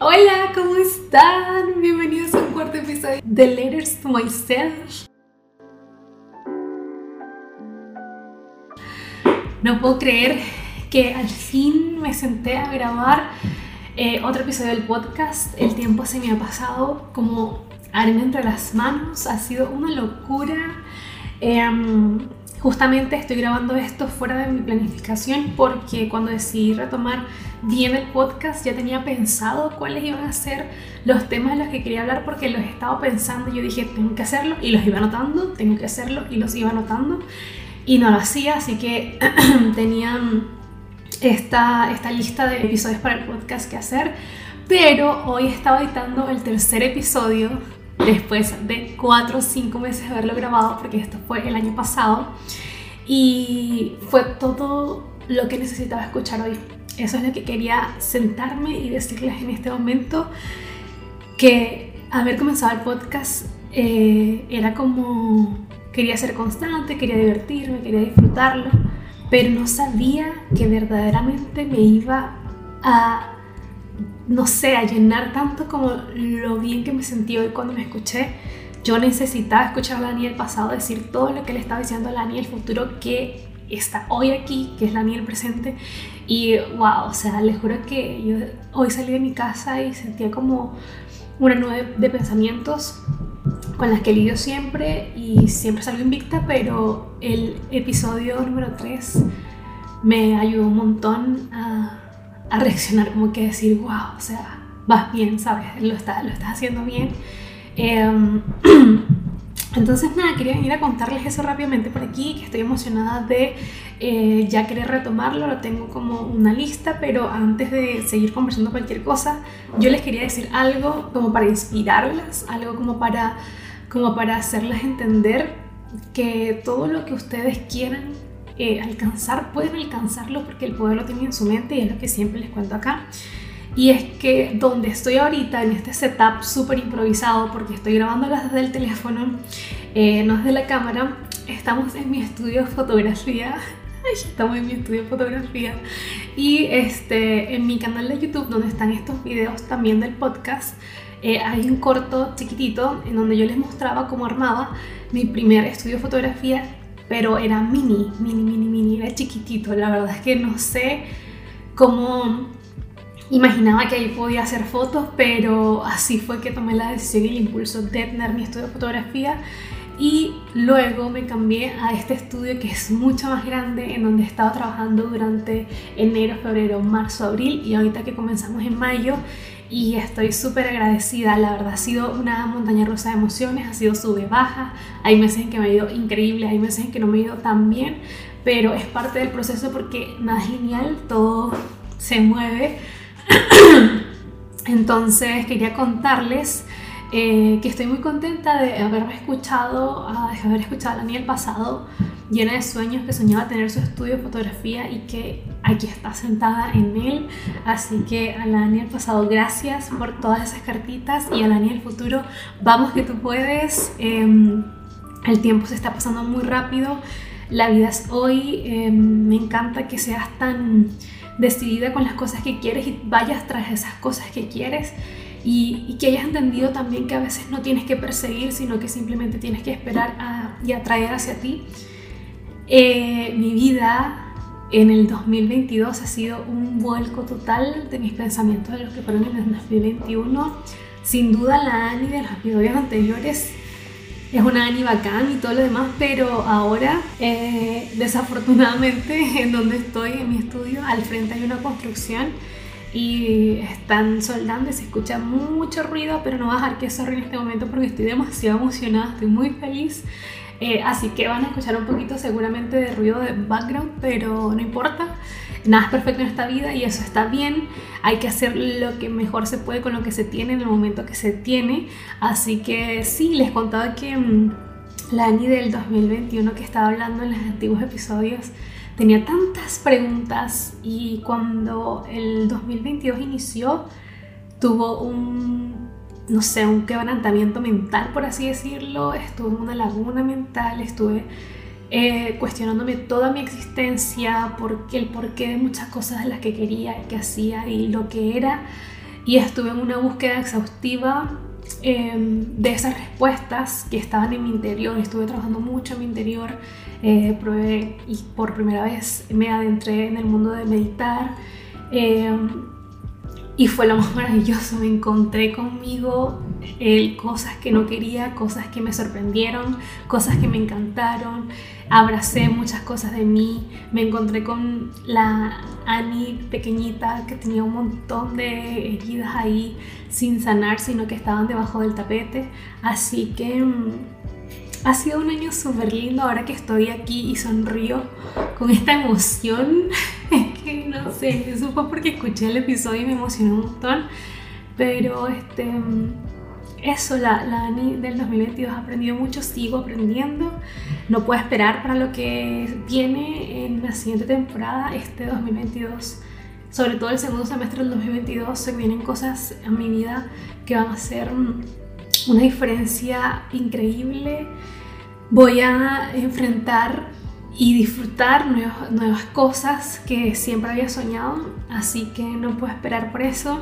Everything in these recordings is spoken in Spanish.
Hola, ¿cómo están? Bienvenidos a un cuarto episodio de Letters to Myself. No puedo creer que al fin me senté a grabar eh, otro episodio del podcast. El tiempo se me ha pasado como arena entre las manos. Ha sido una locura. Em, justamente estoy grabando esto fuera de mi planificación porque cuando decidí retomar bien el podcast ya tenía pensado cuáles iban a ser los temas de los que quería hablar porque los estaba pensando. Yo dije, tengo que hacerlo y los iba anotando, tengo que hacerlo y los iba anotando y no lo hacía, así que tenían esta, esta lista de episodios para el podcast que hacer. Pero hoy estaba editando el tercer episodio después de 4 o 5 meses de haberlo grabado, porque esto fue el año pasado. Y fue todo lo que necesitaba escuchar hoy. Eso es lo que quería sentarme y decirles en este momento que haber comenzado el podcast eh, era como quería ser constante, quería divertirme, quería disfrutarlo pero no sabía que verdaderamente me iba a, no sé, a llenar tanto como lo bien que me sentí hoy cuando me escuché. Yo necesitaba escuchar a Dani el pasado decir todo lo que le estaba diciendo a Dani el futuro que está hoy aquí, que es la el presente. Y wow, o sea, les juro que yo hoy salí de mi casa y sentía como una nube de pensamientos con las que lidio siempre y siempre salgo invicta, pero el episodio número 3 me ayudó un montón a, a, reaccionar, como que decir, wow, o sea, vas bien, ¿sabes? Lo, está, lo estás haciendo bien. Em, entonces, nada, quería venir a contarles eso rápidamente por aquí, que estoy emocionada de eh, ya querer retomarlo, lo tengo como una lista, pero antes de seguir conversando cualquier cosa, yo les quería decir algo como para inspirarlas, algo como para, como para hacerlas entender que todo lo que ustedes quieran eh, alcanzar, pueden alcanzarlo porque el poder lo tienen en su mente y es lo que siempre les cuento acá. Y es que donde estoy ahorita, en este setup súper improvisado, porque estoy grabando desde el teléfono, eh, no desde la cámara, estamos en mi estudio de fotografía estamos en mi estudio de fotografía y este, en mi canal de YouTube donde están estos videos también del podcast eh, hay un corto chiquitito en donde yo les mostraba cómo armaba mi primer estudio de fotografía pero era mini, mini, mini, mini, era chiquitito. La verdad es que no sé cómo imaginaba que ahí podía hacer fotos pero así fue que tomé la decisión y el impulso de tener mi estudio de fotografía. Y luego me cambié a este estudio que es mucho más grande en donde he estado trabajando durante enero, febrero, marzo, abril y ahorita que comenzamos en mayo y estoy súper agradecida, la verdad ha sido una montaña rusa de emociones, ha sido sube baja, hay meses en que me ha ido increíble, hay meses en que no me ha ido tan bien, pero es parte del proceso porque nada es lineal, todo se mueve. Entonces quería contarles eh, que estoy muy contenta de haberme escuchado, de haber escuchado a Lani el pasado, llena de sueños, que soñaba tener su estudio de fotografía y que aquí está sentada en él. Así que a Lani el pasado, gracias por todas esas cartitas y a Lani el futuro, vamos que tú puedes. Em, el tiempo se está pasando muy rápido, la vida es hoy, em, me encanta que seas tan decidida con las cosas que quieres y vayas tras esas cosas que quieres y, que hayas entendido también que a veces no tienes que perseguir, sino que simplemente tienes que esperar y atraer hacia ti. Eh, mi vida en el 2022 ha sido un vuelco total de mis pensamientos de los que fueron en el 2021. Sin duda la Ani de los episodios anteriores es una Ani bacán y todo lo demás, pero ahora eh, desafortunadamente en donde estoy en mi estudio al frente hay una construcción y están soldando y se escucha mucho ruido, pero no voy a dejar que eso arruine este momento porque estoy demasiado emocionada, estoy muy feliz. Eh, así que van a escuchar un poquito seguramente de ruido de background, pero no importa. Nada es perfecto en esta vida y eso está bien. Hay que hacer lo que mejor se puede con lo que se tiene en el momento que se tiene. Así que sí, les contaba que mm, la Ani del 2021 que estaba hablando en los antiguos episodios tenía tantas preguntas y cuando el 2022 inició tuvo un, no sé, un quebrantamiento mental, por así decirlo, estuve en una laguna mental, estuve eh, cuestionándome toda mi existencia, porque el porqué de muchas cosas de las que quería, que hacía y lo que era. y estuve en una búsqueda exhaustiva em, de esas respuestas que estaban en mi interior. Estuve trabajando mucho en mi interior, eh, probé y por primera vez me adentré en el mundo de meditar. Y fue lo más maravilloso, me encontré conmigo eh, cosas que no quería, cosas que me sorprendieron, cosas que me encantaron, abracé muchas cosas de mí, me encontré con la Annie pequeñita que tenía un montón de heridas ahí sin sanar, sino que estaban debajo del tapete, así que... Mm, ha sido un año súper lindo ahora que estoy aquí y sonrío con esta emoción. No sé, eso fue porque escuché el episodio y me emocionó un montón. Pero este, eso, la, la Ani del 2022 ha aprendido mucho, sigo aprendiendo. No puedo esperar para lo que viene en la siguiente temporada, este 2022. Sobre todo el segundo semestre del 2022 se vienen cosas a mi vida que van a ser una diferencia increíble. Voy a enfrentar y disfrutar nuevas, cosas que siempre había soñado, así que no puedo esperar por eso.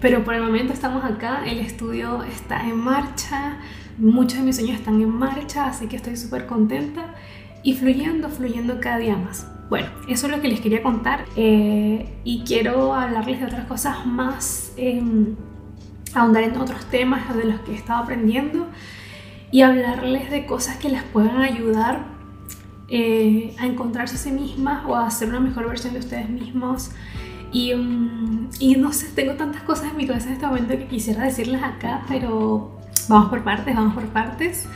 Pero por el momento estamos acá, el estudio está en marcha, muchos de mis sueños están en marcha, así que estoy súper contenta y fluyendo, fluyendo cada día más. Bueno, eso es lo que les quería contar eh, y quiero hablarles de otras cosas más. Eh, ahondar en otros temas de los que he estado aprendiendo y hablarles de cosas que les puedan ayudar eh, a encontrarse a sí mismas o a hacer una mejor versión de ustedes mismos. Y, mm, y, no sé, tengo tantas cosas en mi cabeza en este momento que quisiera decirles acá, pero vamos por partes, vamos por partes.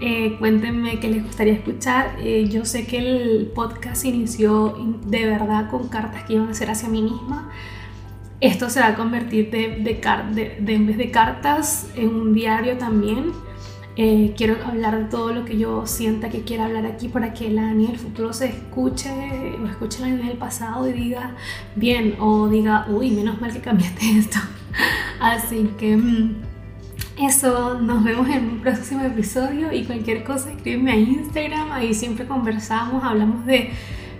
Eh, cuéntenme qué les gustaría escuchar. Eh, yo sé que el podcast inició de verdad con cartas que iban a ser hacia mí misma esto se va a convertir de, en vez de cartas en un diario también. Eh, quiero hablar de todo lo que yo sienta que quiera hablar aquí para que la Ani del futuro se escuche o escuche la Ani del pasado y diga bien o diga, uy, menos mal que cambiaste esto. Así que mm, eso, nos vemos en un próximo episodio y cualquier cosa escríbeme a Instagram, ahí siempre conversamos, hablamos de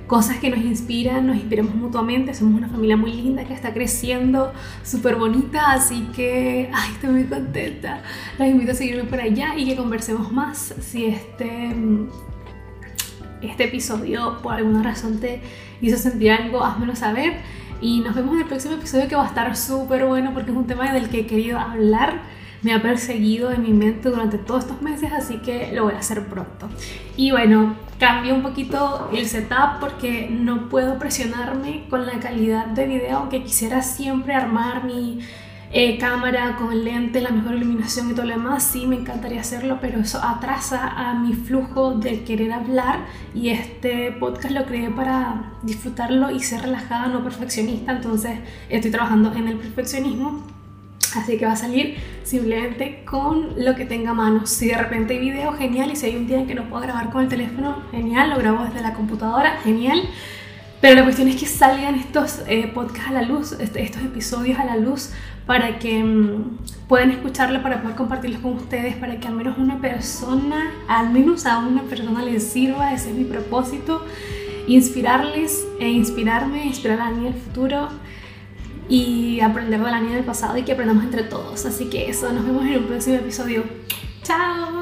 cosas que nos inspiran, nos inspiramos mutuamente, somos una familia muy linda que está creciendo, súper bonita, así que ay, estoy muy contenta. Los invito a seguirme por allá y que conversemos más. Si este, este episodio por alguna razón te hizo sentir algo, házmelo saber. Y nos vemos en el próximo episodio que va a estar súper bueno porque es un tema del que he querido hablar me ha perseguido en mi mente durante todos estos meses, así que lo voy a hacer pronto. Y bueno, cambio un poquito el setup porque no puedo presionarme con la calidad de video, aunque quisiera siempre armar mi eh, cámara con lente, la mejor iluminación y todo lo demás, sí me encantaría hacerlo, pero eso atrasa a mi flujo de querer hablar y este podcast lo creé para disfrutarlo y ser relajada, no perfeccionista, entonces estoy trabajando en el perfeccionismo Así que va a salir simplemente con lo que tenga a mano. Si de repente hay video, genial. Y si hay un día en que no puedo grabar con el teléfono, genial. Lo grabo desde la computadora, genial. Pero la cuestión es que salgan estos eh, podcasts a la luz, este, estos episodios a la luz, para que mm, puedan escucharlo, para poder compartirlos con ustedes, para que al menos una persona, al menos a una persona les sirva. Ese es mi propósito. Inspirarles e inspirarme, inspirar a mí el futuro y aprender de la niña del pasado y que aprendamos entre todos. Así que eso, nos vemos en un próximo episodio. ¡Chao!